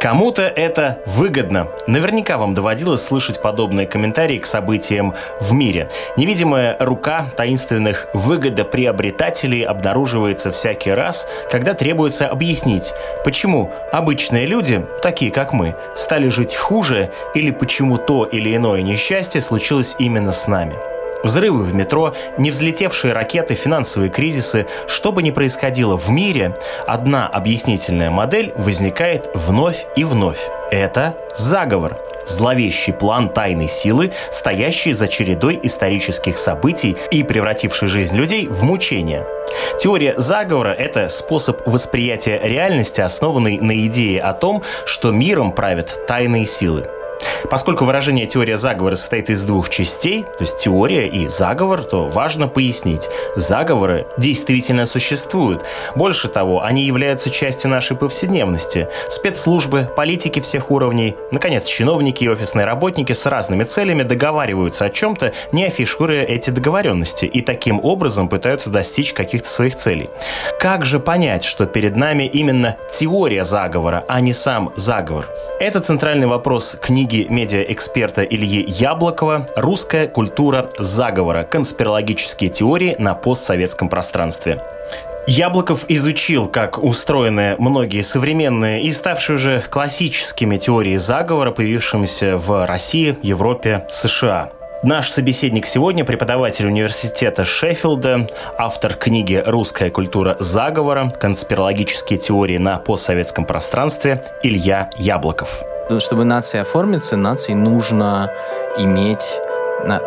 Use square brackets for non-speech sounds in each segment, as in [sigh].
Кому-то это выгодно. Наверняка вам доводилось слышать подобные комментарии к событиям в мире. Невидимая рука таинственных выгодоприобретателей обнаруживается всякий раз, когда требуется объяснить, почему обычные люди, такие как мы, стали жить хуже или почему то или иное несчастье случилось именно с нами. Взрывы в метро, не взлетевшие ракеты, финансовые кризисы, что бы ни происходило в мире, одна объяснительная модель возникает вновь и вновь. Это заговор. Зловещий план тайной силы, стоящий за чередой исторических событий и превративший жизнь людей в мучение. Теория заговора – это способ восприятия реальности, основанный на идее о том, что миром правят тайные силы. Поскольку выражение «теория заговора» состоит из двух частей, то есть теория и заговор, то важно пояснить. Заговоры действительно существуют. Больше того, они являются частью нашей повседневности. Спецслужбы, политики всех уровней, наконец, чиновники и офисные работники с разными целями договариваются о чем-то, не афишируя эти договоренности, и таким образом пытаются достичь каких-то своих целей. Как же понять, что перед нами именно теория заговора, а не сам заговор? Это центральный вопрос книги книги медиаэксперта Ильи Яблокова «Русская культура заговора. Конспирологические теории на постсоветском пространстве». Яблоков изучил, как устроены многие современные и ставшие уже классическими теории заговора, появившимися в России, Европе, США. Наш собеседник сегодня – преподаватель университета Шеффилда, автор книги «Русская культура заговора. Конспирологические теории на постсоветском пространстве» Илья Яблоков чтобы нация оформиться, нации нужно иметь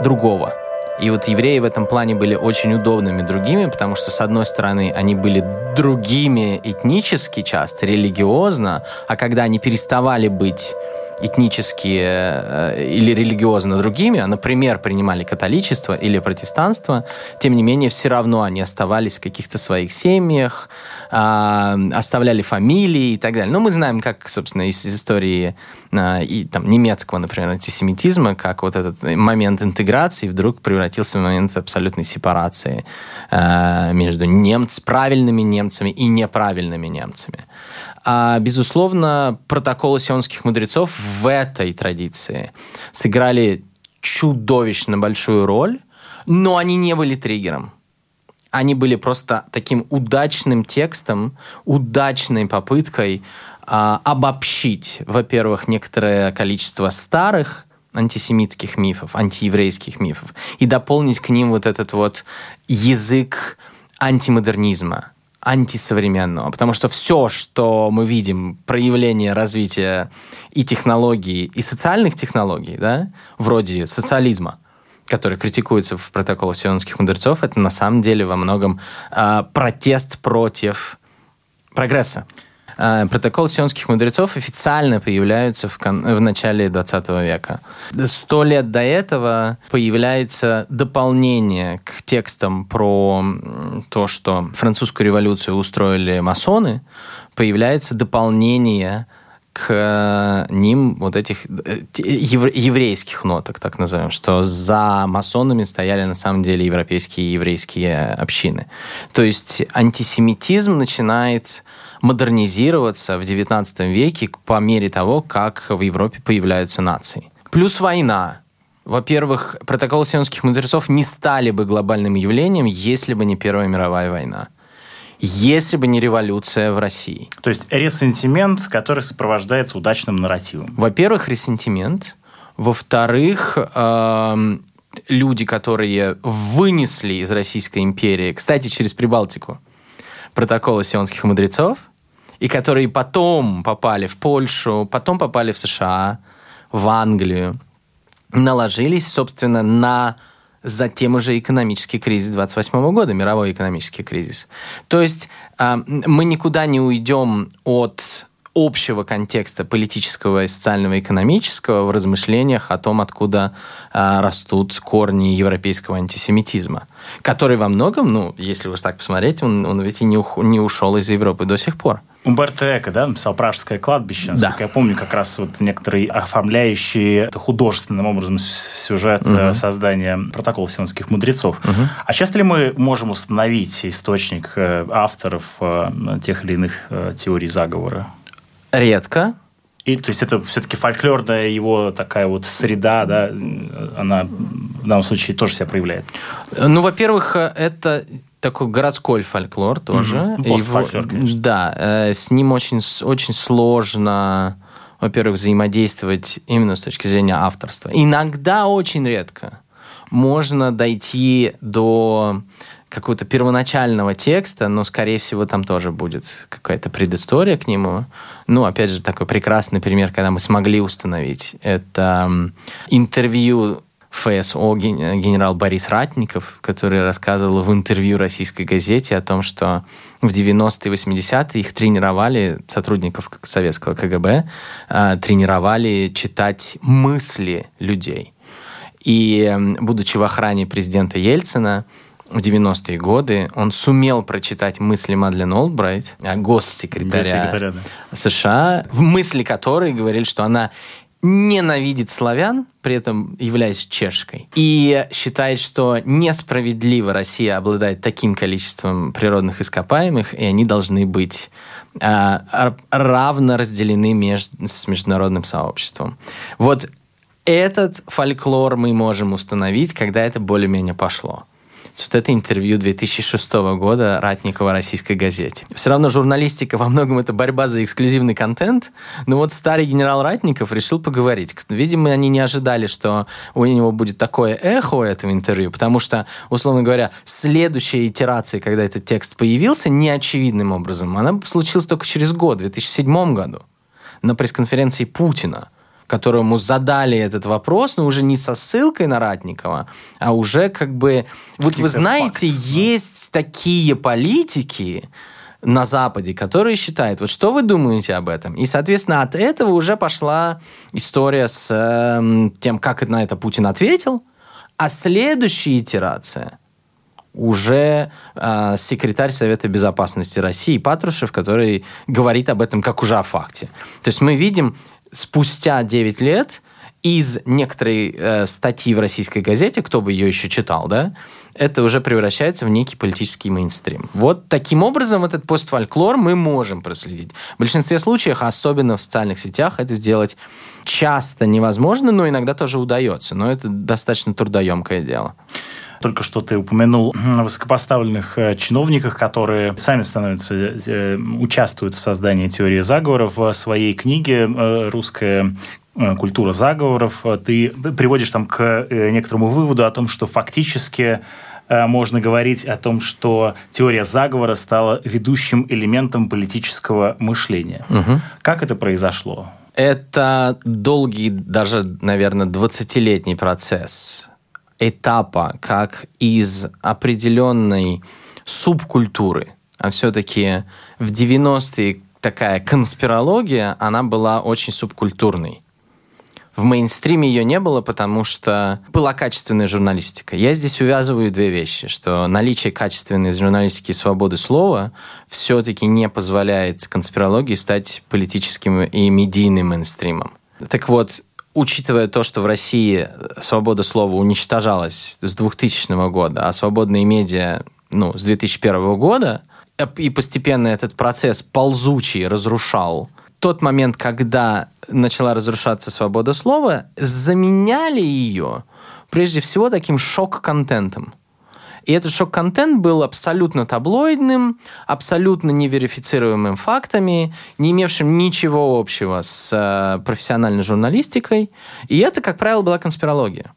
другого. И вот евреи в этом плане были очень удобными другими, потому что, с одной стороны, они были другими этнически часто, религиозно, а когда они переставали быть этнически э, или религиозно другими, а, например, принимали католичество или протестанство, тем не менее, все равно они оставались в каких-то своих семьях, а, оставляли фамилии и так далее. Но мы знаем, как, собственно, из, истории а, и, там, немецкого, например, антисемитизма, как вот этот момент интеграции вдруг превратился в момент абсолютной сепарации между немц, правильными немцами и неправильными немцами. А, безусловно, протоколы сионских мудрецов в этой традиции сыграли чудовищно большую роль, но они не были триггером. Они были просто таким удачным текстом, удачной попыткой а, обобщить, во-первых, некоторое количество старых антисемитских мифов, антиеврейских мифов, и дополнить к ним вот этот вот язык антимодернизма, антисовременного, потому что все, что мы видим, проявление развития и технологий, и социальных технологий, да, вроде социализма, который критикуется в протоколах сионских мудрецов, это на самом деле во многом э, протест против прогресса. А, протокол сионских мудрецов официально появляются в, кон- в начале 20 века. Сто лет до этого появляется дополнение к текстам про то, что французскую революцию устроили масоны, появляется дополнение к ним вот этих э, еврейских ноток, так назовем, что за масонами стояли на самом деле европейские и еврейские общины. То есть антисемитизм начинает модернизироваться в XIX веке по мере того, как в Европе появляются нации. Плюс война. Во-первых, протоколы сионских мудрецов не стали бы глобальным явлением, если бы не Первая мировая война если бы не революция в России. То есть ресентимент, который сопровождается удачным нарративом. Во-первых, ресентимент. Во-вторых, э, люди, которые вынесли из Российской империи, кстати, через Прибалтику, протоколы сионских мудрецов, и которые потом попали в Польшу, потом попали в США, в Англию, наложились, собственно, на затем уже экономический кризис 28 года, мировой экономический кризис. То есть э, мы никуда не уйдем от общего контекста политического, социального и экономического в размышлениях о том, откуда а, растут корни европейского антисемитизма, который во многом, ну, если вы так посмотреть, он, он ведь и не, ух, не ушел из Европы до сих пор. Умберто Эко, да, написал «Пражское кладбище». Насколько да. я помню, как раз вот некоторые оформляющие художественным образом сюжет угу. создания протокола сионских мудрецов. Угу. А часто ли мы можем установить источник э, авторов э, тех или иных теорий заговора? Редко. И, то есть это все-таки фольклорная его такая вот среда, да, она в данном случае тоже себя проявляет? Ну, во-первых, это такой городской фольклор тоже. Угу. Постфольклор, конечно. Да, э, с ним очень, очень сложно, во-первых, взаимодействовать именно с точки зрения авторства. Иногда, очень редко, можно дойти до какого-то первоначального текста, но, скорее всего, там тоже будет какая-то предыстория к нему. Ну, опять же, такой прекрасный пример, когда мы смогли установить. Это интервью ФСО генерал Борис Ратников, который рассказывал в интервью российской газете о том, что в 90-е и 80-е их тренировали, сотрудников советского КГБ, а, тренировали читать мысли людей. И, будучи в охране президента Ельцина, в 90-е годы он сумел прочитать мысли Мадлен Олбрайт, а, госсекретаря, госсекретаря да. США, в мысли которой говорили, что она ненавидит славян, при этом являясь чешкой, и считает, что несправедливо Россия обладает таким количеством природных ископаемых, и они должны быть а, равно разделены меж, с международным сообществом. Вот этот фольклор мы можем установить, когда это более-менее пошло вот это интервью 2006 года Ратникова российской газете. Все равно журналистика во многом это борьба за эксклюзивный контент, но вот старый генерал Ратников решил поговорить. Видимо, они не ожидали, что у него будет такое эхо этого интервью, потому что, условно говоря, следующая итерация, когда этот текст появился, неочевидным образом, она случилась только через год, в 2007 году, на пресс-конференции Путина которому задали этот вопрос, но уже не со ссылкой на Ратникова, а уже как бы... Вот вы знаете, фактов, есть такие политики, на Западе, которые считают, вот что вы думаете об этом? И, соответственно, от этого уже пошла история с э, тем, как на это Путин ответил, а следующая итерация уже э, секретарь Совета Безопасности России Патрушев, который говорит об этом как уже о факте. То есть мы видим спустя 9 лет из некоторой э, статьи в российской газете, кто бы ее еще читал, да, это уже превращается в некий политический мейнстрим. Вот таким образом этот постфольклор мы можем проследить. В большинстве случаев, особенно в социальных сетях, это сделать часто невозможно, но иногда тоже удается. Но это достаточно трудоемкое дело. Только что ты упомянул высокопоставленных э, чиновниках, которые сами становятся, э, участвуют в создании теории заговоров. В своей книге э, «Русская культура заговоров» ты приводишь там к некоторому выводу о том, что фактически можно говорить о том, что теория заговора стала ведущим элементом политического мышления. Угу. Как это произошло? Это долгий, даже, наверное, 20-летний процесс этапа, как из определенной субкультуры, а все-таки в 90-е такая конспирология, она была очень субкультурной. В мейнстриме ее не было, потому что была качественная журналистика. Я здесь увязываю две вещи, что наличие качественной журналистики и свободы слова все-таки не позволяет конспирологии стать политическим и медийным мейнстримом. Так вот, учитывая то, что в России свобода слова уничтожалась с 2000 года, а свободные медиа ну, с 2001 года, и постепенно этот процесс ползучий разрушал тот момент, когда начала разрушаться свобода слова, заменяли ее прежде всего таким шок-контентом. И этот шок-контент был абсолютно таблоидным, абсолютно неверифицируемым фактами, не имевшим ничего общего с э, профессиональной журналистикой. И это, как правило, была конспирология.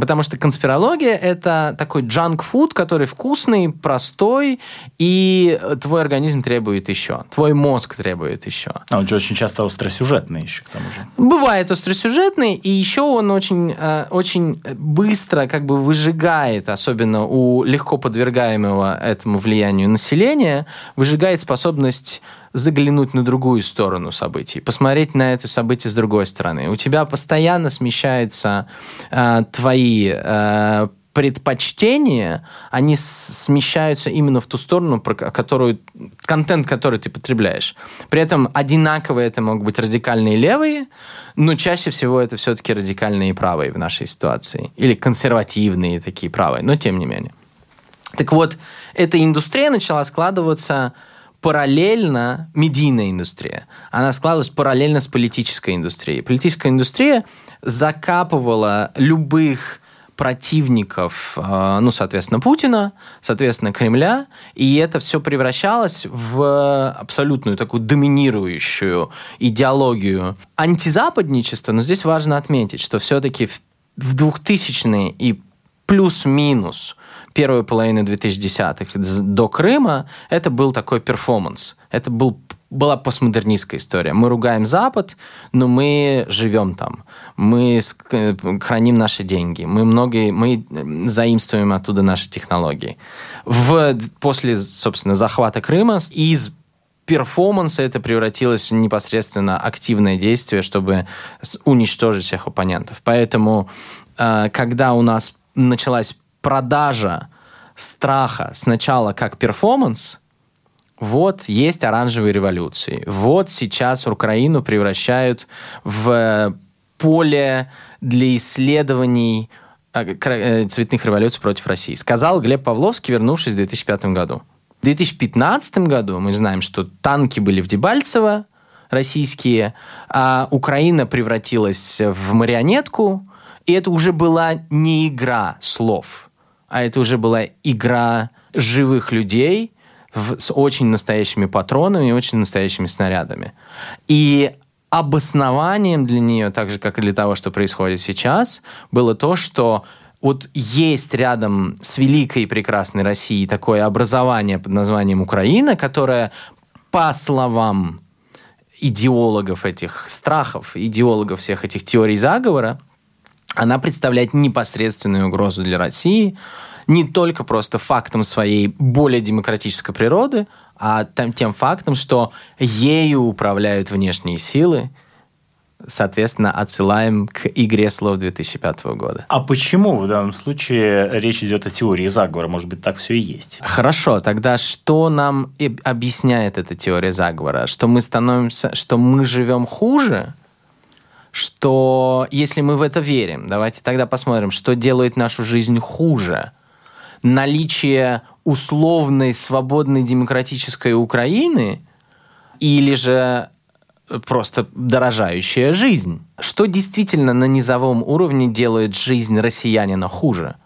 Потому что конспирология – это такой джанк-фуд, который вкусный, простой, и твой организм требует еще. Твой мозг требует еще. А он же очень часто остросюжетный еще, к тому же. Бывает остросюжетный, и еще он очень, э, очень быстро как бы выжигает, особенно у легко подвергаемого этому влиянию населения, выжигает способность заглянуть на другую сторону событий, посмотреть на это событие с другой стороны. У тебя постоянно смещаются э, твои э, предпочтения, они смещаются именно в ту сторону, про которую, контент, который ты потребляешь. При этом одинаково это могут быть радикальные левые, но чаще всего это все-таки радикальные правые в нашей ситуации. Или консервативные такие правые, но тем не менее. Так вот, эта индустрия начала складываться параллельно, медийная индустрия, она складывалась параллельно с политической индустрией. Политическая индустрия закапывала любых противников, э, ну, соответственно, Путина, соответственно, Кремля, и это все превращалось в абсолютную такую доминирующую идеологию антизападничества, но здесь важно отметить, что все-таки в 2000-е и плюс-минус первую половину 2010-х до Крыма это был такой перформанс. Это был была постмодернистская история. Мы ругаем Запад, но мы живем там. Мы храним наши деньги. Мы многие, мы заимствуем оттуда наши технологии. В, после, собственно, захвата Крыма из перформанса это превратилось в непосредственно активное действие, чтобы уничтожить всех оппонентов. Поэтому, э, когда у нас началась продажа страха сначала как перформанс, вот есть оранжевые революции. Вот сейчас Украину превращают в поле для исследований а, э, цветных революций против России. Сказал Глеб Павловский, вернувшись в 2005 году. В 2015 году мы знаем, что танки были в Дебальцево, российские, а Украина превратилась в марионетку, и это уже была не игра слов, а это уже была игра живых людей – в, с очень настоящими патронами и очень настоящими снарядами. И обоснованием для нее, так же, как и для того, что происходит сейчас, было то, что вот есть рядом с великой и прекрасной Россией такое образование под названием Украина, которое, по словам идеологов этих страхов, идеологов всех этих теорий заговора, она представляет непосредственную угрозу для России, не только просто фактом своей более демократической природы, а тем, тем фактом, что ею управляют внешние силы, соответственно, отсылаем к игре слов 2005 года. А почему в данном случае речь идет о теории заговора? Может быть, так все и есть? Хорошо, тогда что нам объясняет эта теория заговора? Что мы становимся, что мы живем хуже? Что если мы в это верим, давайте тогда посмотрим, что делает нашу жизнь хуже – наличие условной свободной демократической Украины или же просто дорожающая жизнь. Что действительно на низовом уровне делает жизнь россиянина хуже?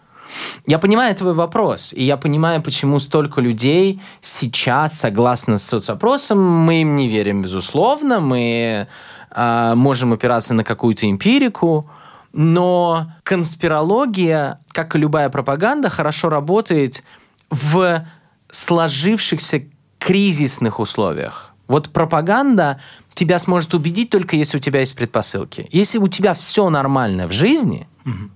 Я понимаю твой вопрос, и я понимаю, почему столько людей сейчас, согласно соцопросам, мы им не верим, безусловно, мы можем опираться на какую-то эмпирику, но конспирология, как и любая пропаганда, хорошо работает в сложившихся кризисных условиях. Вот пропаганда тебя сможет убедить только если у тебя есть предпосылки. Если у тебя все нормально в жизни, угу.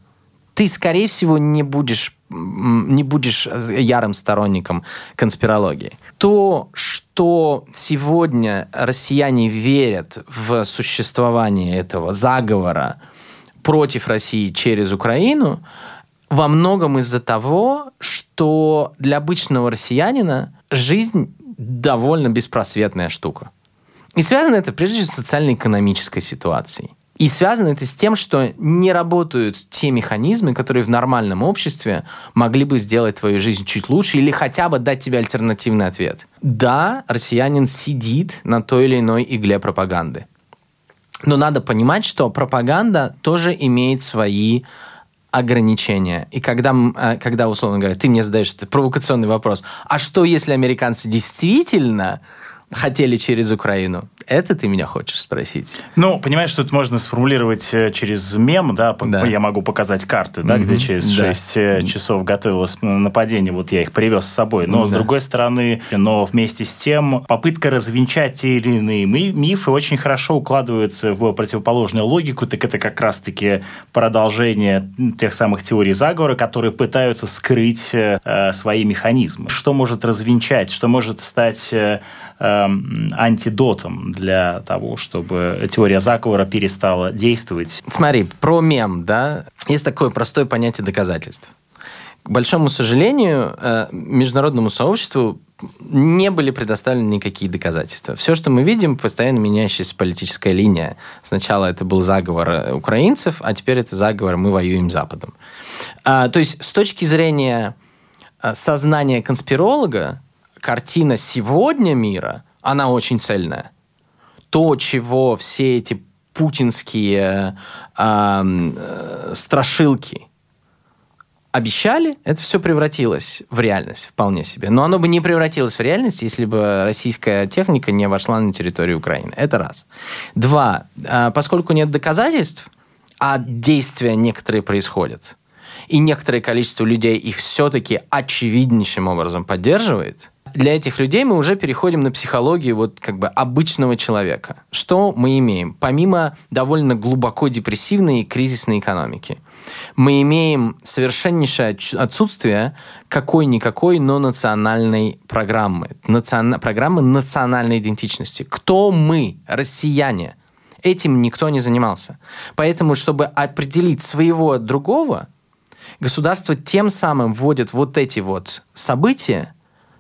ты, скорее всего, не будешь, не будешь ярым сторонником конспирологии. То, что сегодня россияне верят в существование этого заговора, против России через Украину во многом из-за того, что для обычного россиянина жизнь довольно беспросветная штука. И связано это прежде всего с социально-экономической ситуацией. И связано это с тем, что не работают те механизмы, которые в нормальном обществе могли бы сделать твою жизнь чуть лучше или хотя бы дать тебе альтернативный ответ. Да, россиянин сидит на той или иной игле пропаганды. Но надо понимать, что пропаганда тоже имеет свои ограничения. И когда, э, когда условно говоря, ты мне задаешь этот провокационный вопрос, а что если американцы действительно хотели через Украину? Это ты меня хочешь спросить? Ну, понимаешь, что это можно сформулировать э, через мем, да, да. я могу показать карты, да, mm-hmm. где через да. 6 э, часов готовилось нападение, вот я их привез с собой. Но, да. с другой стороны, но вместе с тем, попытка развенчать те или иные мифы очень хорошо укладывается в противоположную логику, так это как раз-таки продолжение тех самых теорий заговора, которые пытаются скрыть э, свои механизмы. Что может развенчать, что может стать э, антидотом для того, чтобы теория заговора перестала действовать. Смотри, про мем, да, есть такое простое понятие доказательств. К большому сожалению, э, международному сообществу не были предоставлены никакие доказательства. Все, что мы видим, постоянно меняющаяся политическая линия. Сначала это был заговор э, украинцев, а теперь это заговор «мы воюем Западом». А, то есть с точки зрения э, сознания конспиролога, картина сегодня мира, она очень цельная. То, чего все эти путинские э, страшилки обещали, это все превратилось в реальность вполне себе. Но оно бы не превратилось в реальность, если бы российская техника не вошла на территорию Украины. Это раз. Два. А, поскольку нет доказательств, а действия некоторые происходят, и некоторое количество людей их все-таки очевиднейшим образом поддерживает, для этих людей мы уже переходим на психологию вот как бы обычного человека. Что мы имеем? Помимо довольно глубоко депрессивной и кризисной экономики, мы имеем совершеннейшее отсутствие какой-никакой, но национальной программы. Национа... Программы национальной идентичности. Кто мы, россияне? Этим никто не занимался. Поэтому, чтобы определить своего другого, государство тем самым вводит вот эти вот события,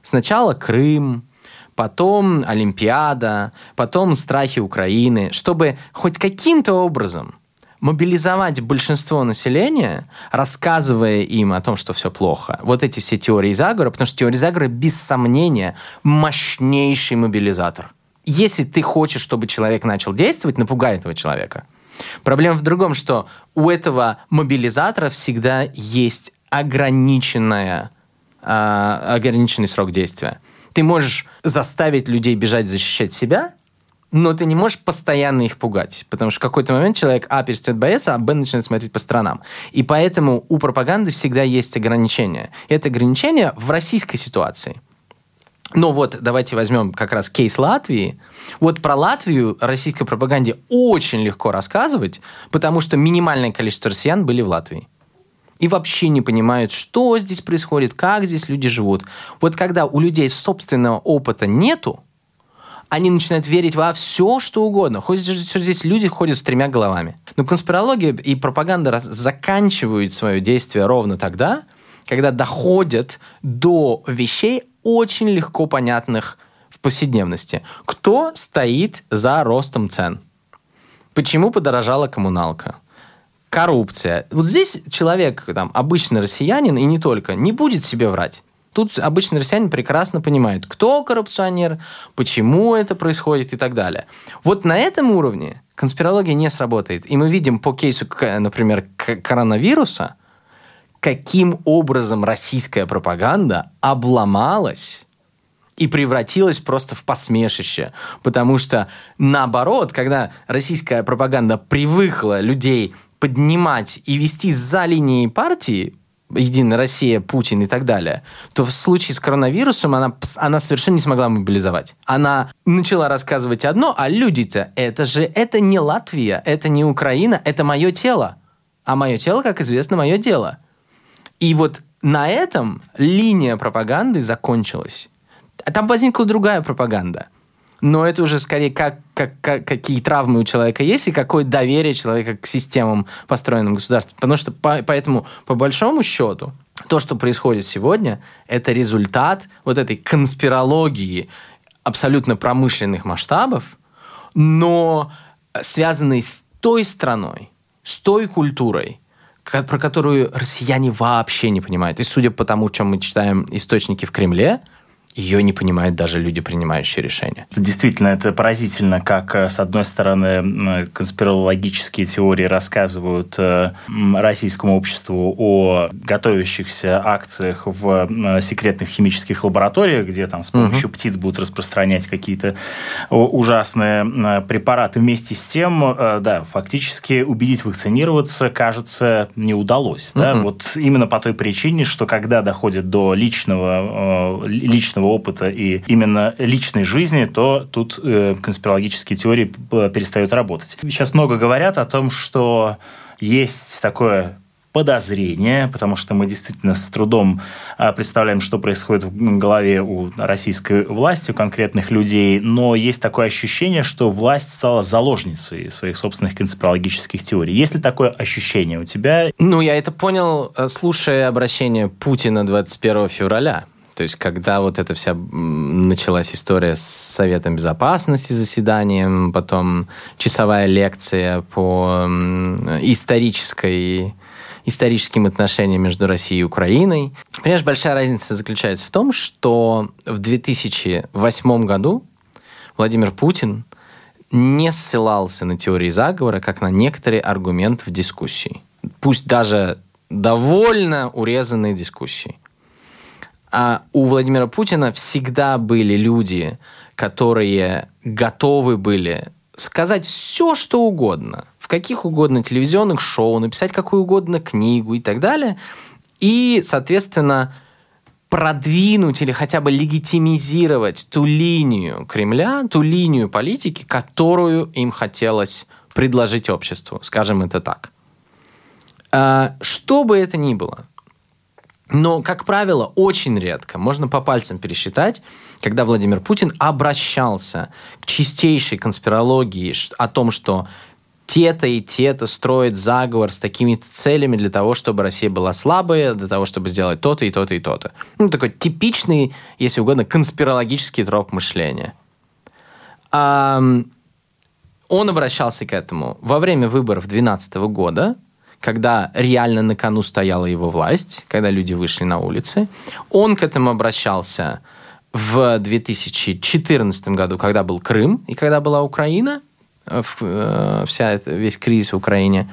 Сначала Крым, потом Олимпиада, потом страхи Украины, чтобы хоть каким-то образом мобилизовать большинство населения, рассказывая им о том, что все плохо. Вот эти все теории заговора, потому что теория заговора, без сомнения, мощнейший мобилизатор. Если ты хочешь, чтобы человек начал действовать, напугай этого человека. Проблема в другом, что у этого мобилизатора всегда есть ограниченная а, ограниченный срок действия. Ты можешь заставить людей бежать защищать себя, но ты не можешь постоянно их пугать, потому что в какой-то момент человек, а, перестает бояться, а, б, начинает смотреть по сторонам. И поэтому у пропаганды всегда есть ограничения. И это ограничение в российской ситуации. Но вот давайте возьмем как раз кейс Латвии. Вот про Латвию российской пропаганде очень легко рассказывать, потому что минимальное количество россиян были в Латвии и вообще не понимают, что здесь происходит, как здесь люди живут. Вот когда у людей собственного опыта нету, они начинают верить во все, что угодно. Хоть здесь люди ходят с тремя головами. Но конспирология и пропаганда заканчивают свое действие ровно тогда, когда доходят до вещей очень легко понятных в повседневности. Кто стоит за ростом цен? Почему подорожала коммуналка? Коррупция. Вот здесь человек, там, обычный россиянин, и не только, не будет себе врать. Тут обычный россиянин прекрасно понимает, кто коррупционер, почему это происходит и так далее. Вот на этом уровне конспирология не сработает. И мы видим по кейсу, например, коронавируса, каким образом российская пропаганда обломалась и превратилась просто в посмешище. Потому что, наоборот, когда российская пропаганда привыкла людей поднимать и вести за линией партии, Единая Россия, Путин и так далее, то в случае с коронавирусом она, она совершенно не смогла мобилизовать. Она начала рассказывать одно, а люди-то, это же, это не Латвия, это не Украина, это мое тело. А мое тело, как известно, мое дело. И вот на этом линия пропаганды закончилась. Там возникла другая пропаганда – но это уже скорее как, как, как, какие травмы у человека есть и какое доверие человека к системам, построенным государством. Потому что по, поэтому, по большому счету, то, что происходит сегодня, это результат вот этой конспирологии абсолютно промышленных масштабов, но связанной с той страной, с той культурой, про которую россияне вообще не понимают. И судя по тому, чем мы читаем источники в Кремле, ее не понимают даже люди, принимающие решения. Действительно, это поразительно, как, э, с одной стороны, конспирологические теории рассказывают э, российскому обществу о готовящихся акциях в секретных химических лабораториях, где там с помощью угу. птиц будут распространять какие-то ужасные препараты. Вместе с тем, э, да, фактически убедить вакцинироваться, кажется, не удалось. Да? Вот именно по той причине, что когда доходит до личного, личного опыта и именно личной жизни, то тут э, конспирологические теории э, перестают работать. Сейчас много говорят о том, что есть такое подозрения, потому что мы действительно с трудом а, представляем, что происходит в голове у российской власти, у конкретных людей, но есть такое ощущение, что власть стала заложницей своих собственных конспирологических теорий. Есть ли такое ощущение у тебя? Ну, я это понял, э, слушая обращение Путина 21 февраля. То есть, когда вот эта вся началась история с Советом Безопасности заседанием, потом часовая лекция по исторической историческим отношениям между Россией и Украиной. Понимаешь, большая разница заключается в том, что в 2008 году Владимир Путин не ссылался на теории заговора как на некоторый аргумент в дискуссии. Пусть даже довольно урезанные дискуссии. А у Владимира Путина всегда были люди, которые готовы были сказать все, что угодно, в каких угодно телевизионных шоу, написать какую угодно книгу и так далее. И, соответственно, продвинуть или хотя бы легитимизировать ту линию Кремля, ту линию политики, которую им хотелось предложить обществу, скажем это так. А, что бы это ни было, но, как правило, очень редко, можно по пальцам пересчитать, когда Владимир Путин обращался к чистейшей конспирологии о том, что те-то и те-то строят заговор с такими целями для того, чтобы Россия была слабая, для того, чтобы сделать то-то и то-то и то-то. Ну, такой типичный, если угодно, конспирологический троп мышления. А, он обращался к этому во время выборов 2012 года, когда реально на кону стояла его власть, когда люди вышли на улицы. Он к этому обращался в 2014 году, когда был Крым и когда была Украина, э, э, вся весь кризис в Украине.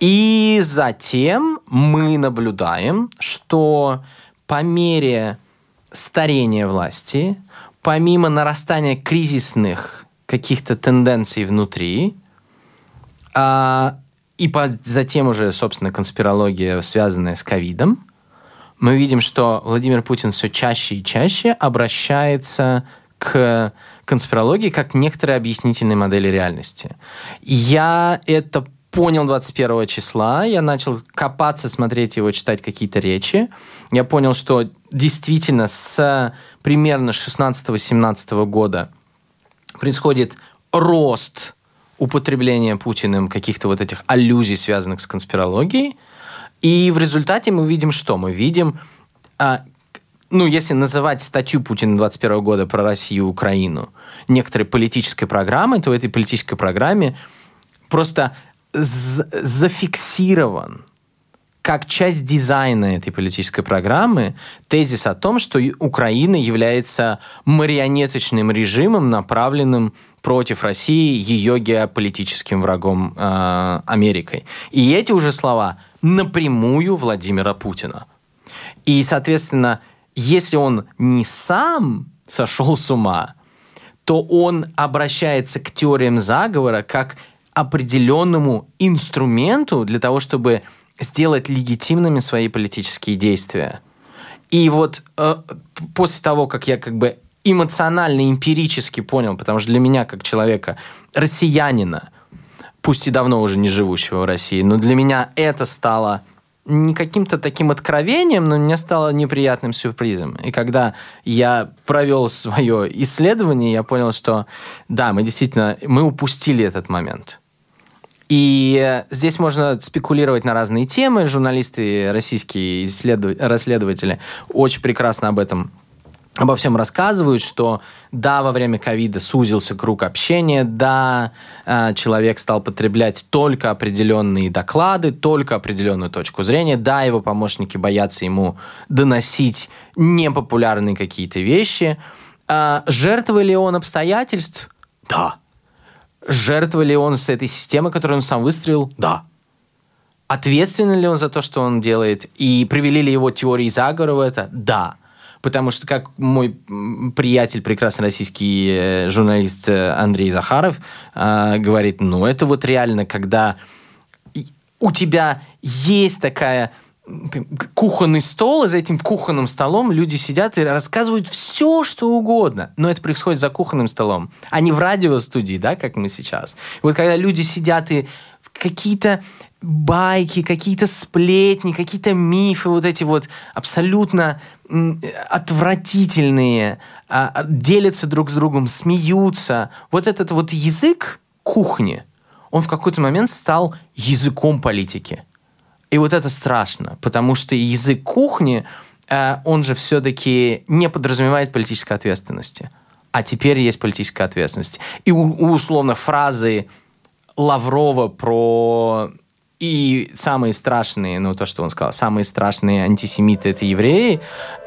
И затем мы наблюдаем, что по мере старения власти, помимо нарастания кризисных каких-то тенденций внутри, а, и по, затем уже, собственно, конспирология, связанная с ковидом, мы видим, что Владимир Путин все чаще и чаще обращается к конспирологии как некоторой объяснительной модели реальности. Я это понял 21 числа, я начал копаться, смотреть его, читать какие-то речи. Я понял, что действительно с примерно 16-17 года происходит рост употребления Путиным каких-то вот этих аллюзий, связанных с конспирологией. И в результате мы видим что? Мы видим, а, ну, если называть статью Путина 21 года про Россию и Украину некоторой политической программой, то в этой политической программе просто зафиксирован как часть дизайна этой политической программы тезис о том, что Украина является марионеточным режимом, направленным против России, ее геополитическим врагом э, Америкой. И эти уже слова напрямую Владимира Путина. И, соответственно, если он не сам сошел с ума, то он обращается к теориям заговора как определенному инструменту для того, чтобы сделать легитимными свои политические действия. И вот э, после того, как я как бы эмоционально, эмпирически понял, потому что для меня, как человека, россиянина, пусть и давно уже не живущего в России, но для меня это стало не каким-то таким откровением, но мне стало неприятным сюрпризом. И когда я провел свое исследование, я понял, что да, мы действительно, мы упустили этот момент. И здесь можно спекулировать на разные темы. Журналисты, российские исследов... расследователи очень прекрасно об этом обо всем рассказывают, что да, во время ковида сузился круг общения, да, э, человек стал потреблять только определенные доклады, только определенную точку зрения, да, его помощники боятся ему доносить непопулярные какие-то вещи. А жертва ли он обстоятельств? Да. Жертва ли он с этой системы, которую он сам выстроил? Да. Ответственен ли он за то, что он делает? И привели ли его теории заговора в это? Да потому что, как мой приятель, прекрасный российский э, журналист э, Андрей Захаров э, говорит, ну, это вот реально, когда у тебя есть такая кухонный стол, и за этим кухонным столом люди сидят и рассказывают все, что угодно. Но это происходит за кухонным столом, а не в радиостудии, да, как мы сейчас. Вот когда люди сидят и какие-то байки, какие-то сплетни, какие-то мифы, вот эти вот абсолютно отвратительные, а, а, делятся друг с другом, смеются. Вот этот вот язык кухни, он в какой-то момент стал языком политики. И вот это страшно, потому что язык кухни, э, он же все-таки не подразумевает политической ответственности. А теперь есть политическая ответственность. И условно фразы Лаврова про и самые страшные, ну то, что он сказал, самые страшные антисемиты это евреи,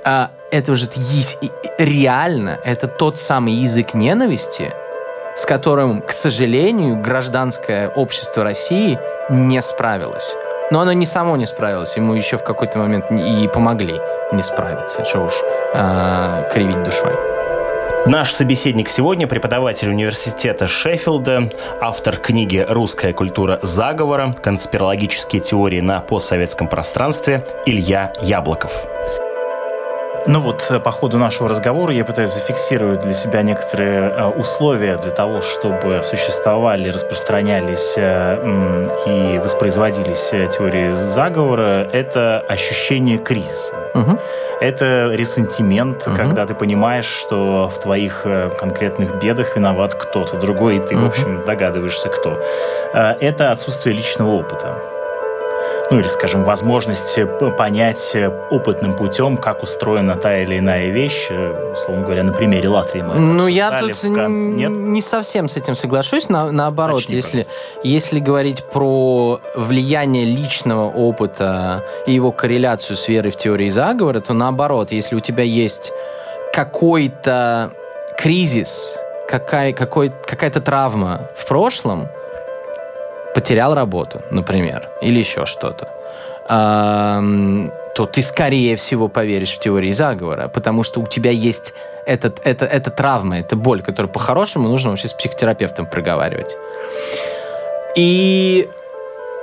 а, это уже реально, это тот самый язык ненависти, с которым, к сожалению, гражданское общество России не справилось. Но оно не само не справилось, ему еще в какой-то момент и помогли не справиться, что уж э, кривить душой. Наш собеседник сегодня преподаватель университета Шеффилда, автор книги «Русская культура заговора. Конспирологические теории на постсоветском пространстве» Илья Яблоков. Ну вот, э, по ходу нашего разговора я пытаюсь зафиксировать для себя некоторые э, условия для того, чтобы существовали, распространялись э, и воспроизводились теории заговора. Это ощущение кризиса. Угу. Это ресентимент, угу. когда ты понимаешь, что в твоих конкретных бедах виноват кто-то другой, и ты, угу. в общем, догадываешься, кто. Это отсутствие личного опыта ну или, скажем, возможность э, понять э, опытным путем, как устроена та или иная вещь, э, условно говоря, на примере Латвии. Мы ну, я тут Нет? не совсем с этим соглашусь. На, наоборот, Точнее, если, если говорить про влияние личного опыта и его корреляцию с верой в теории заговора, то наоборот, если у тебя есть какой-то кризис, какая, какой, какая-то травма в прошлом, потерял работу, например, или еще что-то, то ты, скорее всего, поверишь в теории заговора, потому что у тебя есть этот, это, это травма, это боль, которую по-хорошему нужно вообще с психотерапевтом проговаривать. И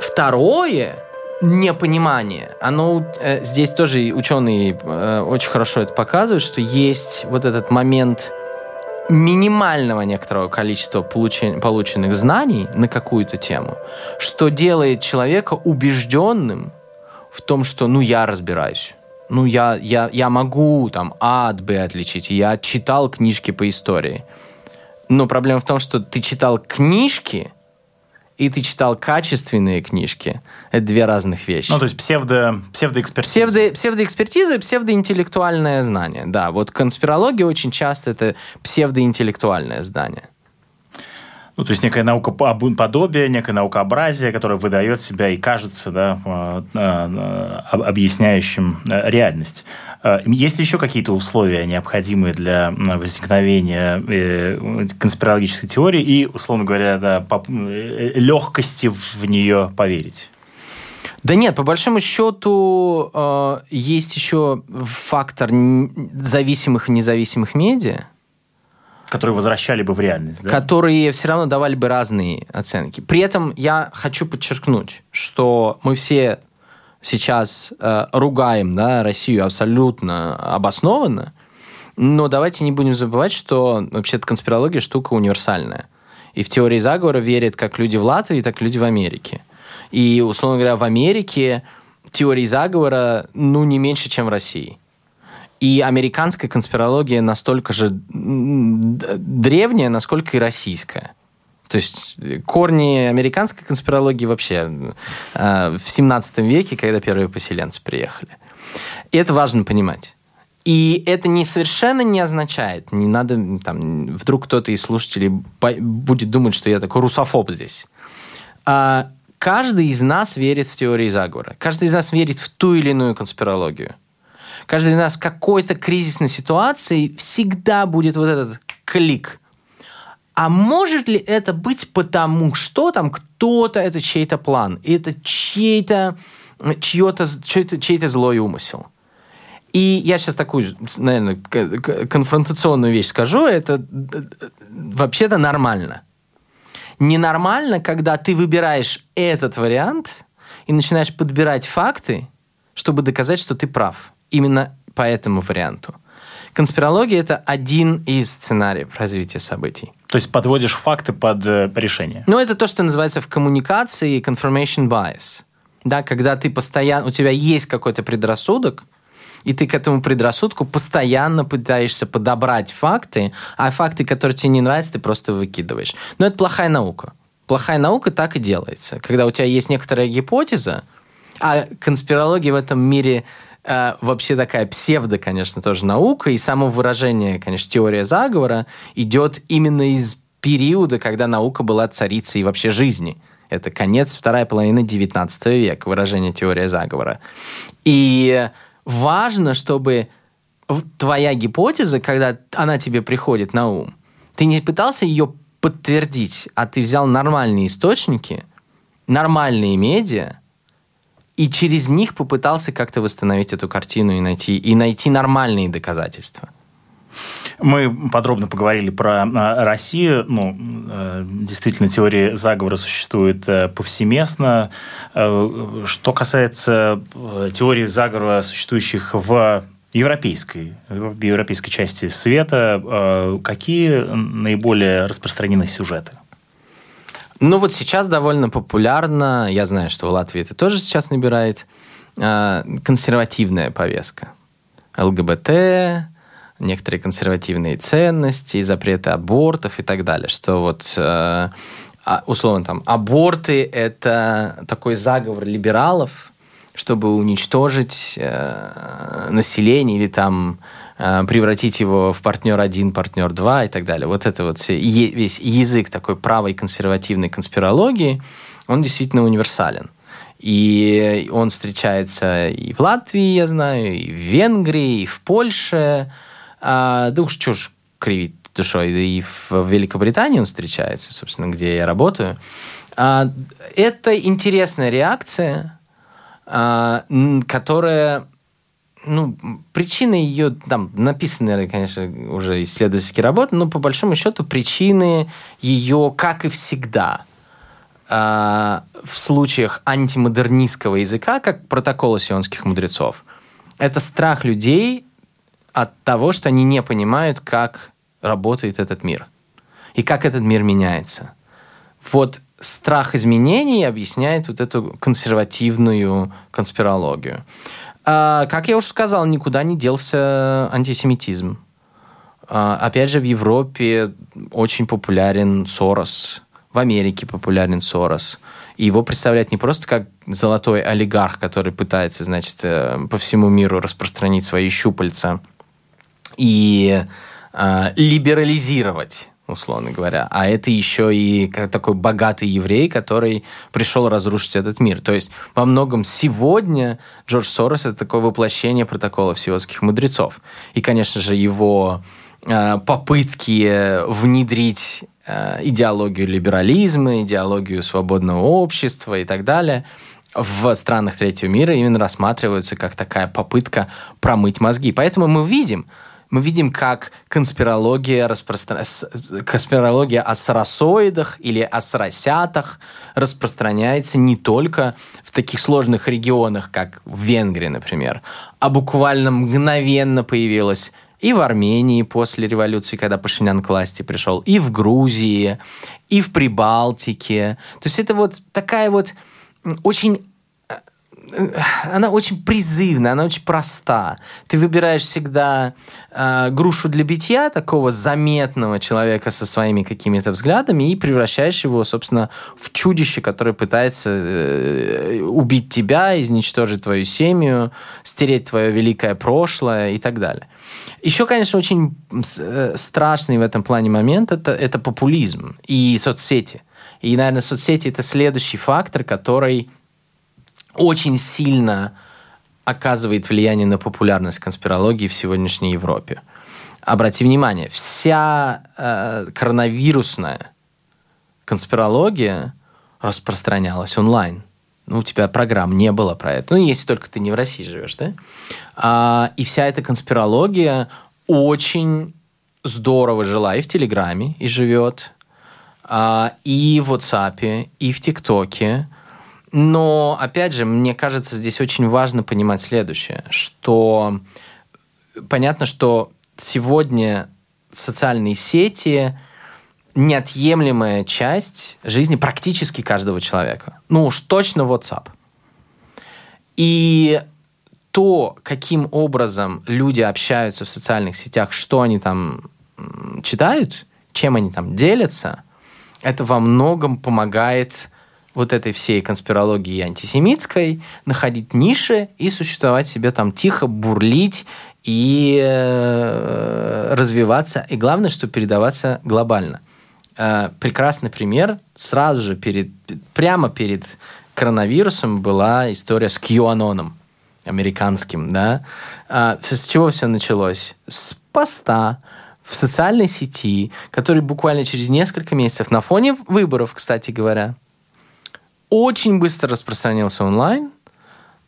второе, непонимание, оно э, здесь тоже ученые э, очень хорошо это показывают, что есть вот этот момент минимального некоторого количества получен, полученных знаний на какую-то тему, что делает человека убежденным в том, что ну я разбираюсь. Ну, я, я, я могу там А от Б отличить. Я читал книжки по истории. Но проблема в том, что ты читал книжки, и ты читал качественные книжки. Это две разных вещи. Ну, то есть псевдо, псевдоэкспертиза. Псевдо, псевдоэкспертиза, псевдоинтеллектуальное знание. Да, вот конспирология очень часто это псевдоинтеллектуальное знание. Ну, то есть некое наукоподобие, некое наукообразие, которое выдает себя и кажется да, а, а, объясняющим реальность. Есть ли еще какие-то условия, необходимые для возникновения э, конспирологической теории и, условно говоря, да, э, легкости в нее поверить? Да нет, по большому счету э, есть еще фактор зависимых и независимых медиа, Которые возвращали бы в реальность, да? Которые все равно давали бы разные оценки. При этом я хочу подчеркнуть, что мы все сейчас э, ругаем да, Россию абсолютно обоснованно, но давайте не будем забывать, что вообще-то конспирология штука универсальная. И в теории заговора верят как люди в Латвии, так и люди в Америке. И, условно говоря, в Америке теории заговора, ну, не меньше, чем в России. И американская конспирология настолько же древняя, насколько и российская. То есть корни американской конспирологии вообще э, в 17 веке, когда первые поселенцы приехали. И это важно понимать. И это не совершенно не означает, не надо, там, вдруг кто-то из слушателей будет думать, что я такой русофоб здесь. А, каждый из нас верит в теории заговора. Каждый из нас верит в ту или иную конспирологию каждый из нас в какой-то кризисной ситуации всегда будет вот этот клик. А может ли это быть потому, что там кто-то, это чей-то план, это чей-то чье-то, чей-то, чей-то злой умысел? И я сейчас такую, наверное, конфронтационную вещь скажу, это вообще-то нормально. Ненормально, когда ты выбираешь этот вариант и начинаешь подбирать факты, чтобы доказать, что ты прав именно по этому варианту. конспирология это один из сценариев развития событий. То есть подводишь факты под э, решение. Ну, это то, что называется в коммуникации confirmation bias. Да, когда ты постоянно, у тебя есть какой-то предрассудок, и ты к этому предрассудку постоянно пытаешься подобрать факты, а факты, которые тебе не нравятся, ты просто выкидываешь. Но это плохая наука. Плохая наука так и делается. Когда у тебя есть некоторая гипотеза, а конспирология в этом мире э, вообще такая псевдо, конечно, тоже наука, и само выражение, конечно, теория заговора идет именно из периода, когда наука была царицей вообще жизни. Это конец, вторая половина 19 века, выражение теория заговора. И важно, чтобы твоя гипотеза, когда она тебе приходит на ум, ты не пытался ее подтвердить, а ты взял нормальные источники, нормальные медиа, и через них попытался как-то восстановить эту картину и найти, и найти нормальные доказательства. Мы подробно поговорили про а, Россию. Ну, э, действительно, теория заговора существует э, повсеместно. Э, что касается теории заговора, существующих в европейской, в европейской части света, какие наиболее распространены сюжеты? Ну вот сейчас довольно популярно, я знаю, что в Латвии это тоже сейчас набирает, консервативная повестка. ЛГБТ, некоторые консервативные ценности, запреты абортов и так далее, что вот э, а, условно там аборты это такой заговор либералов, чтобы уничтожить э, население или там превратить его в партнер один, партнер два и так далее. Вот это вот весь язык такой правой консервативной конспирологии, он действительно универсален. И он встречается и в Латвии, я знаю, и в Венгрии, и в Польше, а, да уж что ж кривить душой. И в Великобритании он встречается, собственно, где я работаю. А, это интересная реакция, а, которая ну, причины ее, там, написаны, конечно, уже исследовательские работы, но по большому счету причины ее, как и всегда, а, в случаях антимодернистского языка, как протокола сионских мудрецов, это страх людей от того, что они не понимают, как работает этот мир и как этот мир меняется. Вот страх изменений объясняет вот эту консервативную конспирологию. А, как я уже сказал, никуда не делся антисемитизм. А, опять же, в Европе очень популярен Сорос, в Америке популярен Сорос. И его представляют не просто как золотой олигарх, который пытается, значит, э, по всему миру распространить свои щупальца – и э, либерализировать условно говоря. А это еще и такой богатый еврей, который пришел разрушить этот мир. То есть во многом сегодня Джордж Сорос это такое воплощение протокола сиотских мудрецов. И, конечно же, его э, попытки внедрить э, идеологию либерализма, идеологию свободного общества и так далее в странах третьего мира именно рассматриваются как такая попытка промыть мозги. Поэтому мы видим, мы видим, как конспирология, распростра... конспирология о сарасоидах или о сарасятах распространяется не только в таких сложных регионах, как в Венгрии, например, а буквально мгновенно появилась и в Армении после революции, когда Пашинян к власти пришел, и в Грузии, и в Прибалтике. То есть это вот такая вот очень она очень призывная, она очень проста. Ты выбираешь всегда э, грушу для битья такого заметного человека со своими какими-то взглядами и превращаешь его, собственно, в чудище, которое пытается э, убить тебя, изничтожить твою семью, стереть твое великое прошлое и так далее. Еще, конечно, очень э, страшный в этом плане момент это, это популизм и соцсети. И, наверное, соцсети это следующий фактор, который очень сильно оказывает влияние на популярность конспирологии в сегодняшней Европе. Обрати внимание, вся э, коронавирусная конспирология распространялась онлайн. Ну, у тебя программ не было про это. Ну, если только ты не в России живешь, да? А, и вся эта конспирология очень здорово жила и в Телеграме, и живет, а, и в WhatsApp, и в ТикТоке. Но, опять же, мне кажется, здесь очень важно понимать следующее, что понятно, что сегодня социальные сети неотъемлемая часть жизни практически каждого человека. Ну уж точно WhatsApp. И то, каким образом люди общаются в социальных сетях, что они там читают, чем они там делятся, это во многом помогает вот этой всей конспирологии антисемитской находить ниши и существовать себе там тихо, бурлить и э, развиваться. И главное, что передаваться глобально. Э, прекрасный пример. Сразу же перед, прямо перед коронавирусом была история с QAnoном американским, да. А, с чего все началось? С поста в социальной сети, который буквально через несколько месяцев на фоне выборов, кстати говоря, очень быстро распространился онлайн,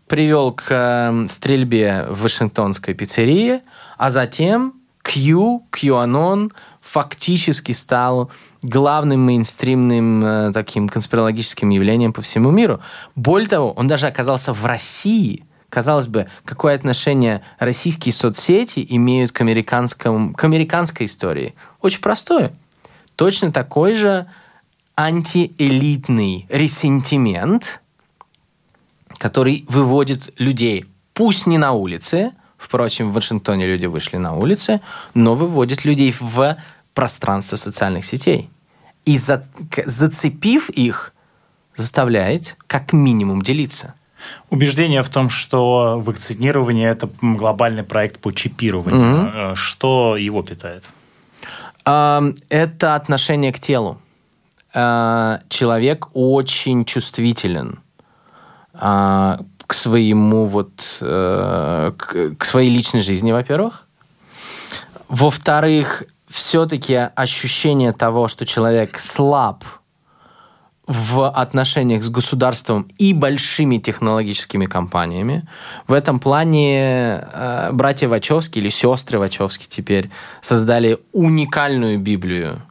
привел к э, стрельбе в Вашингтонской пиццерии, а затем Q, QAnon фактически стал главным мейнстримным э, таким конспирологическим явлением по всему миру. Более того, он даже оказался в России – Казалось бы, какое отношение российские соцсети имеют к, американскому, к американской истории? Очень простое. Точно такой же антиэлитный ресентимент, который выводит людей, пусть не на улице, впрочем, в Вашингтоне люди вышли на улицы, но выводит людей в пространство социальных сетей. И за, зацепив их, заставляет как минимум делиться – Убеждение в том, что вакцинирование – это глобальный проект по чипированию. Mm-hmm. Что его питает? Это отношение к телу. А, человек очень чувствителен а, к своему вот э, к своей личной жизни, во-первых. Во-вторых, все-таки ощущение того, что человек слаб – в отношениях с государством и большими технологическими компаниями. В этом плане э, братья Вачовски или сестры Вачовски теперь создали уникальную Библию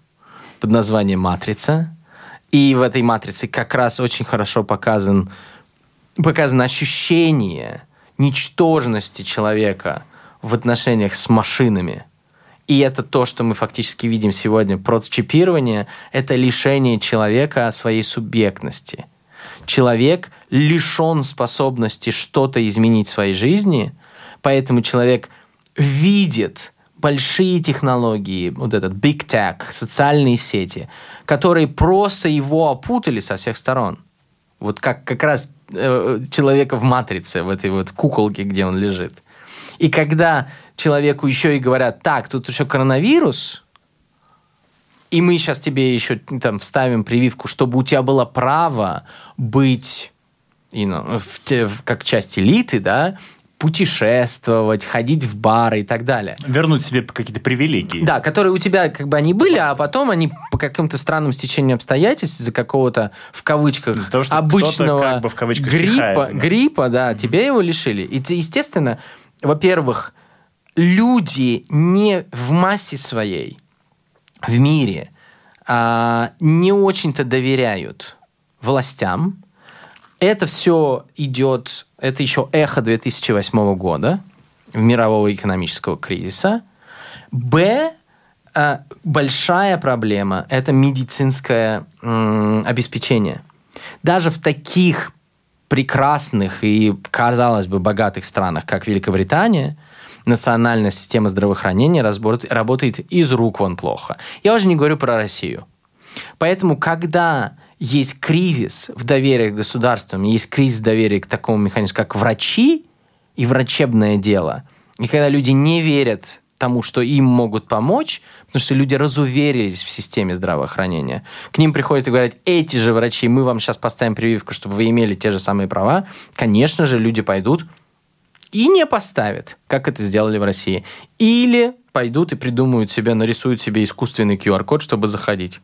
под названием «Матрица». И в этой матрице как раз очень хорошо показан, показано ощущение ничтожности человека в отношениях с машинами – и это то, что мы фактически видим сегодня. Процчипирование – это лишение человека своей субъектности. Человек лишен способности что-то изменить в своей жизни, поэтому человек видит большие технологии, вот этот big tech, социальные сети, которые просто его опутали со всех сторон. Вот как как раз э, человека в матрице, в этой вот куколке, где он лежит. И когда человеку еще и говорят, так, тут еще коронавирус, и мы сейчас тебе еще там вставим прививку, чтобы у тебя было право быть you know, в, в, как часть элиты, да, путешествовать, ходить в бары и так далее. Вернуть себе какие-то привилегии. Да, которые у тебя как бы они были, а потом они по каким-то странным стечениям обстоятельств из-за какого-то в кавычках из того, обычного как бы в кавычках гриппа, чихает, гриппа, да, mm-hmm. тебя его лишили. И естественно, во-первых, люди не в массе своей в мире а, не очень-то доверяют властям. Это все идет, это еще эхо 2008 года, мирового экономического кризиса. Б, а, большая проблема – это медицинское обеспечение. Даже в таких прекрасных и, казалось бы, богатых странах, как Великобритания, национальная система здравоохранения работает из рук вон плохо. Я уже не говорю про Россию. Поэтому, когда есть кризис в доверии к государствам, есть кризис доверия к такому механизму, как врачи и врачебное дело, и когда люди не верят тому, что им могут помочь, потому что люди разуверились в системе здравоохранения. К ним приходят и говорят, эти же врачи, мы вам сейчас поставим прививку, чтобы вы имели те же самые права. Конечно же, люди пойдут и не поставят, как это сделали в России. Или пойдут и придумают себе, нарисуют себе искусственный QR-код, чтобы заходить.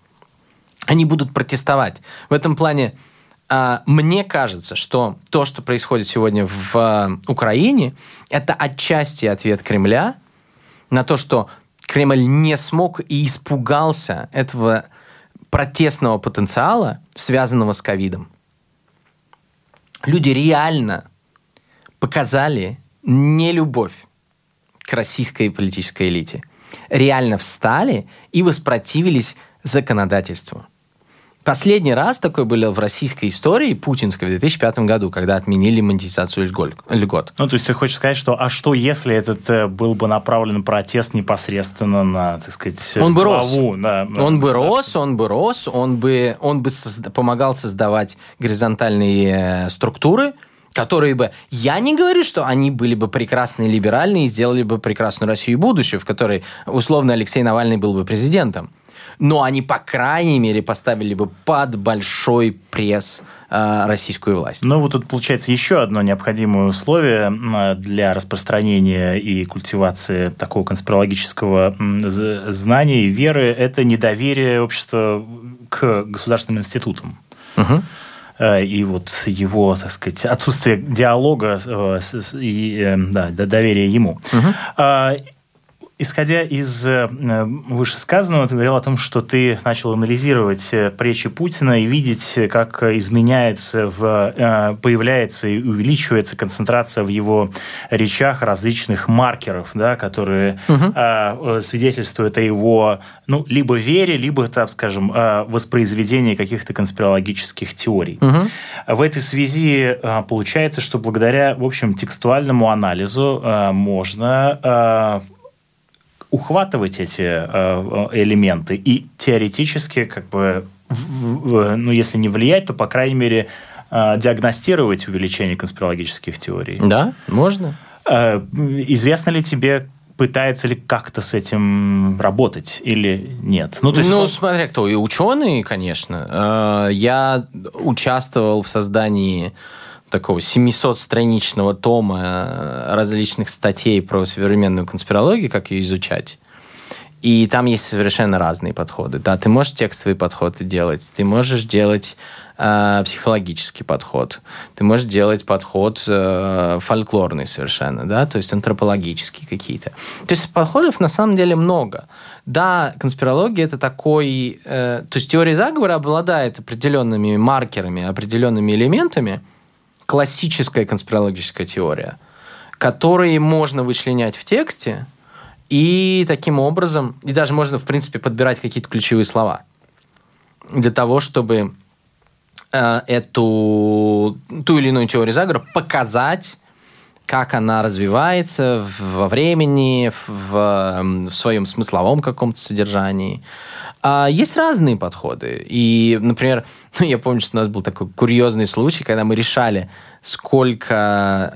Они будут протестовать. В этом плане а, мне кажется, что то, что происходит сегодня в а, Украине, это отчасти ответ Кремля – на то, что Кремль не смог и испугался этого протестного потенциала, связанного с ковидом. Люди реально показали нелюбовь к российской политической элите. реально встали и воспротивились законодательству. Последний раз такой был в российской истории, путинской, в 2005 году, когда отменили монетизацию льгот. Ну, то есть ты хочешь сказать, что а что, если этот э, был бы направлен протест непосредственно на, так сказать, он бы рос. Да, он бы рос, он бы рос, он бы, он бы созда- помогал создавать горизонтальные э, структуры, которые бы... Я не говорю, что они были бы прекрасные либеральные и сделали бы прекрасную Россию и будущее, в которой, условно, Алексей Навальный был бы президентом но они, по крайней мере, поставили бы под большой пресс э, российскую власть. Ну, вот тут получается еще одно необходимое условие для распространения и культивации такого конспирологического знания и веры – это недоверие общества к государственным институтам. Угу и вот его, так сказать, отсутствие диалога э, и да, доверия ему. Угу. Исходя из э, вышесказанного, ты говорил о том, что ты начал анализировать э, речи Путина и видеть, как изменяется, в, э, появляется и увеличивается концентрация в его речах различных маркеров, да, которые угу. свидетельствуют о его ну, либо вере, либо, так скажем, воспроизведении каких-то конспирологических теорий. Угу. В этой связи получается, что благодаря, в общем, текстуальному анализу можно ухватывать эти э, элементы и теоретически, как бы, ну, если не влиять, то, по крайней мере, э, диагностировать увеличение конспирологических теорий. Да, можно. Э, известно ли тебе, пытаются ли как-то с этим работать или нет? Ну, то есть ну он... смотря кто. И ученые, конечно. Я участвовал в создании такого 700-страничного тома э, различных статей про современную конспирологию, как ее изучать. И там есть совершенно разные подходы. Да, ты можешь текстовый подход делать, ты можешь делать э, психологический подход, ты можешь делать подход э, фольклорный совершенно, да, то есть антропологические какие-то. То есть подходов на самом деле много. Да, конспирология это такой, э, то есть теория заговора обладает определенными маркерами, определенными элементами, классическая конспирологическая теория, которые можно вычленять в тексте, и таким образом, и даже можно, в принципе, подбирать какие-то ключевые слова для того, чтобы э, эту ту или иную теорию заговора показать, как она развивается во времени, в, в своем смысловом каком-то содержании. А есть разные подходы. И, например, [laughs] я помню, что у нас был такой курьезный случай, когда мы решали, сколько,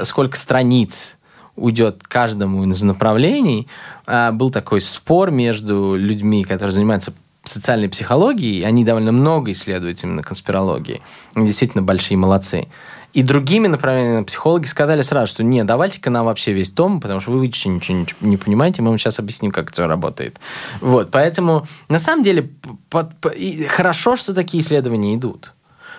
э, сколько страниц уйдет каждому из направлений. Э, был такой спор между людьми, которые занимаются социальной психологией, они довольно много исследуют именно конспирологии. Они действительно большие молодцы. И другими направлениями психологи сказали сразу, что не, давайте-ка нам вообще весь том, потому что вы вообще ничего, ничего не понимаете, мы вам сейчас объясним, как это работает. Вот, поэтому на самом деле под, под, хорошо, что такие исследования идут.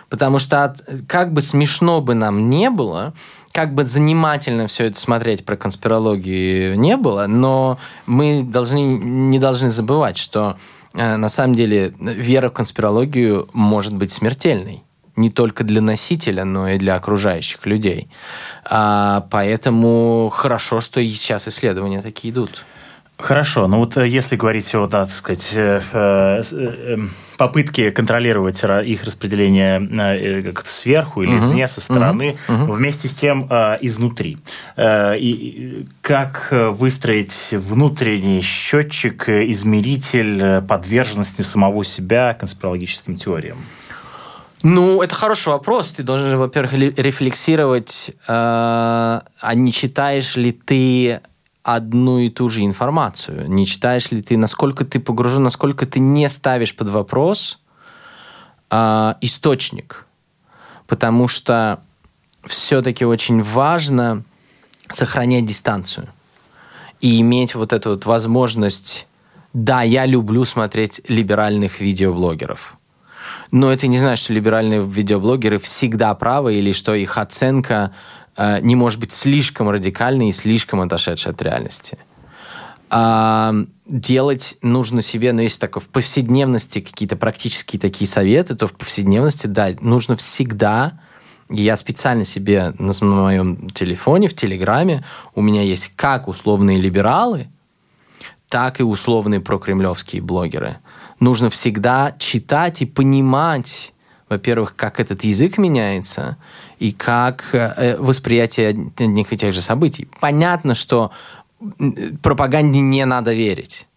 Потому что от, как бы смешно бы нам не было, как бы занимательно все это смотреть про конспирологию не было, но мы должны, не должны забывать, что на самом деле вера в конспирологию может быть смертельной не только для носителя, но и для окружающих людей. А, поэтому хорошо, что сейчас исследования такие идут. Хорошо, ну вот э, если говорить о, так сказать, э, э, эм, попытки контролировать их распределение как-то сверху или извне, со стороны, угу. вместе с тем изнутри. И как выстроить внутренний счетчик, измеритель подверженности самого себя конспирологическим теориям? Ну, это хороший вопрос. Ты должен, во-первых, рефлексировать, э, а не читаешь ли ты одну и ту же информацию? Не читаешь ли ты, насколько ты погружен, насколько ты не ставишь под вопрос э, источник? Потому что все-таки очень важно сохранять дистанцию и иметь вот эту вот возможность да, я люблю смотреть либеральных видеоблогеров но это не значит, что либеральные видеоблогеры всегда правы или что их оценка не может быть слишком радикальной и слишком отошедшей от реальности. А, делать нужно себе, но если так в повседневности какие-то практические такие советы, то в повседневности, да, нужно всегда я специально себе на моем телефоне, в Телеграме, у меня есть как условные либералы, так и условные прокремлевские блогеры. Нужно всегда читать и понимать, во-первых, как этот язык меняется, и как э, восприятие одних и тех же событий. Понятно, что пропаганде не надо верить.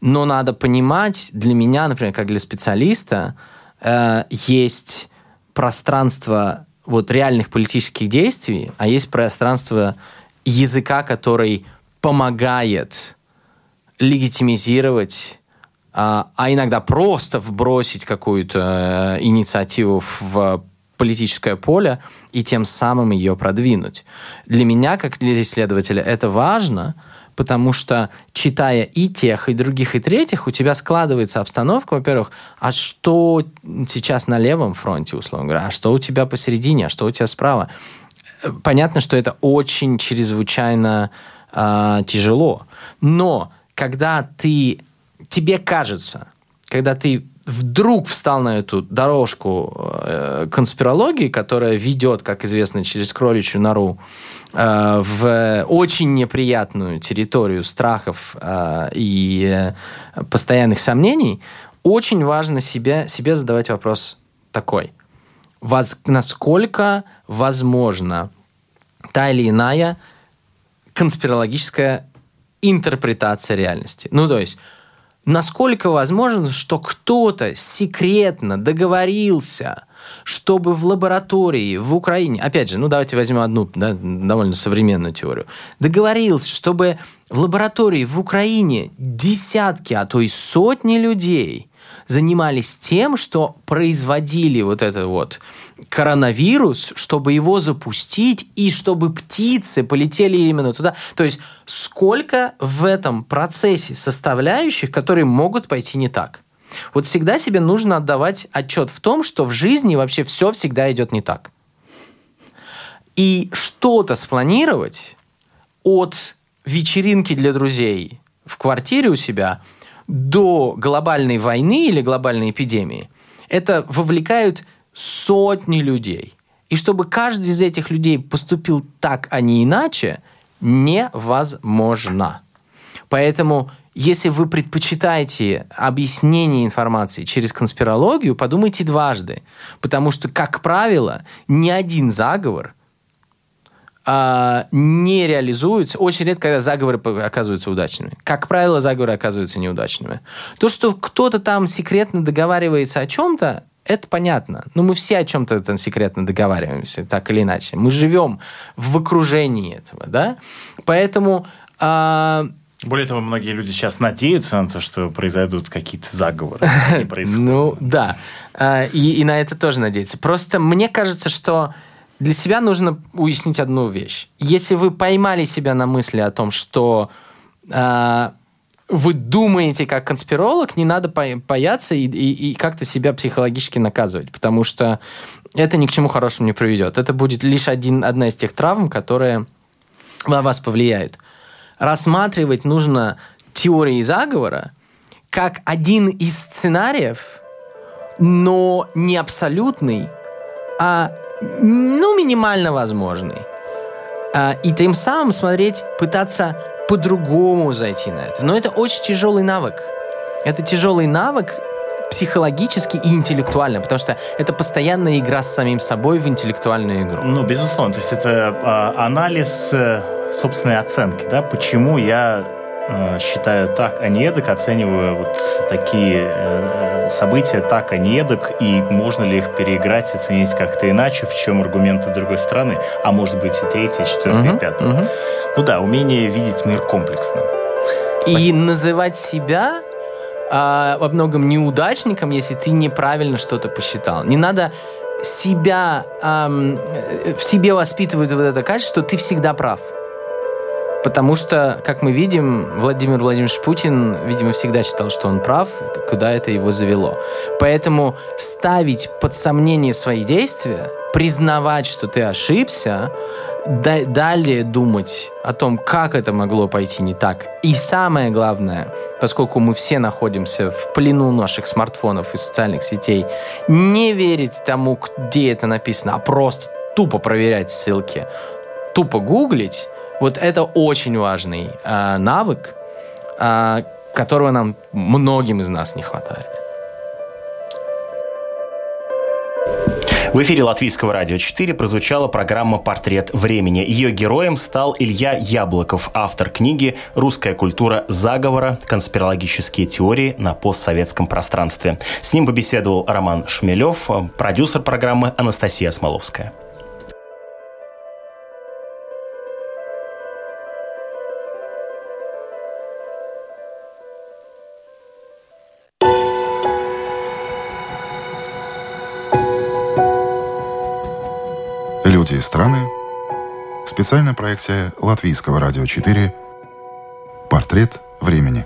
Но надо понимать, для меня, например, как для специалиста, э, есть пространство вот реальных политических действий, а есть пространство языка, который помогает легитимизировать, а, а иногда просто вбросить какую-то э, инициативу в политическое поле и тем самым ее продвинуть. Для меня, как для исследователя, это важно, потому что, читая и тех, и других, и третьих, у тебя складывается обстановка, во-первых, а что сейчас на левом фронте, условно говоря, а что у тебя посередине, а что у тебя справа. Понятно, что это очень чрезвычайно э, тяжело, но когда ты, тебе кажется, когда ты вдруг встал на эту дорожку э, конспирологии, которая ведет, как известно, через кроличью нору э, в очень неприятную территорию страхов э, и э, постоянных сомнений, очень важно себе, себе задавать вопрос такой. Воз, насколько возможно та или иная конспирологическая интерпретация реальности? Ну, то есть насколько возможно, что кто-то секретно договорился, чтобы в лаборатории в Украине, опять же, ну давайте возьмем одну да, довольно современную теорию, договорился, чтобы в лаборатории в Украине десятки, а то и сотни людей занимались тем, что производили вот это вот коронавирус, чтобы его запустить и чтобы птицы полетели именно туда. То есть сколько в этом процессе составляющих, которые могут пойти не так. Вот всегда себе нужно отдавать отчет в том, что в жизни вообще все всегда идет не так. И что-то спланировать от вечеринки для друзей в квартире у себя – до глобальной войны или глобальной эпидемии, это вовлекают сотни людей. И чтобы каждый из этих людей поступил так, а не иначе, невозможно. Поэтому, если вы предпочитаете объяснение информации через конспирологию, подумайте дважды. Потому что, как правило, ни один заговор – а, не реализуются. Очень редко, когда заговоры оказываются удачными. Как правило, заговоры оказываются неудачными. То, что кто-то там секретно договаривается о чем-то, это понятно. Но мы все о чем-то там секретно договариваемся, так или иначе. Мы живем в окружении этого, да? Поэтому... А... Более того, многие люди сейчас надеются на то, что произойдут какие-то заговоры. [laughs] Ну, да. А, и, и на это тоже надеются. Просто мне кажется, что для себя нужно уяснить одну вещь. Если вы поймали себя на мысли о том, что э, вы думаете как конспиролог, не надо бояться и, и, и как-то себя психологически наказывать, потому что это ни к чему хорошему не приведет. Это будет лишь один, одна из тех травм, которые на вас повлияют. Рассматривать нужно теории заговора как один из сценариев, но не абсолютный, а ну, минимально возможный. А, и тем самым смотреть, пытаться по-другому зайти на это. Но это очень тяжелый навык. Это тяжелый навык психологически и интеллектуально, потому что это постоянная игра с самим собой в интеллектуальную игру. Ну, безусловно. То есть это а, анализ э, собственной оценки, да, почему я э, считаю так, а не эдак, оцениваю вот такие э, события так, а не эдак, и можно ли их переиграть, оценить как-то иначе, в чем аргументы другой стороны, а может быть и третье, четвертое, uh-huh, пятое. Uh-huh. Ну да, умение видеть мир комплексно. И Спасибо. называть себя а, во многом неудачником, если ты неправильно что-то посчитал. Не надо себя эм, в себе воспитывать вот это качество, ты всегда прав. Потому что, как мы видим, Владимир Владимирович Путин, видимо, всегда считал, что он прав, куда это его завело. Поэтому ставить под сомнение свои действия, признавать, что ты ошибся, далее думать о том, как это могло пойти не так. И самое главное, поскольку мы все находимся в плену наших смартфонов и социальных сетей, не верить тому, где это написано, а просто тупо проверять ссылки, тупо гуглить, вот это очень важный э, навык, а, которого нам многим из нас не хватает. В эфире Латвийского радио 4 прозвучала программа «Портрет времени». Ее героем стал Илья Яблоков, автор книги «Русская культура заговора. Конспирологические теории на постсоветском пространстве». С ним побеседовал Роман Шмелев, продюсер программы Анастасия Смоловская. Специальная проекция Латвийского радио 4. Портрет времени.